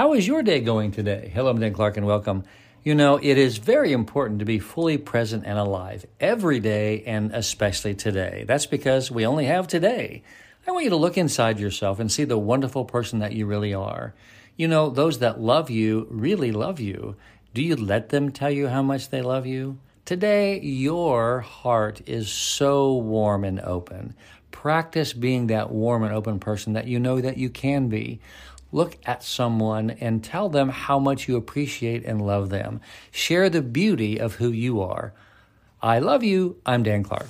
How is your day going today? Hello, I'm Dan Clark and welcome. You know, it is very important to be fully present and alive every day and especially today. That's because we only have today. I want you to look inside yourself and see the wonderful person that you really are. You know, those that love you really love you. Do you let them tell you how much they love you? Today, your heart is so warm and open. Practice being that warm and open person that you know that you can be. Look at someone and tell them how much you appreciate and love them. Share the beauty of who you are. I love you. I'm Dan Clark.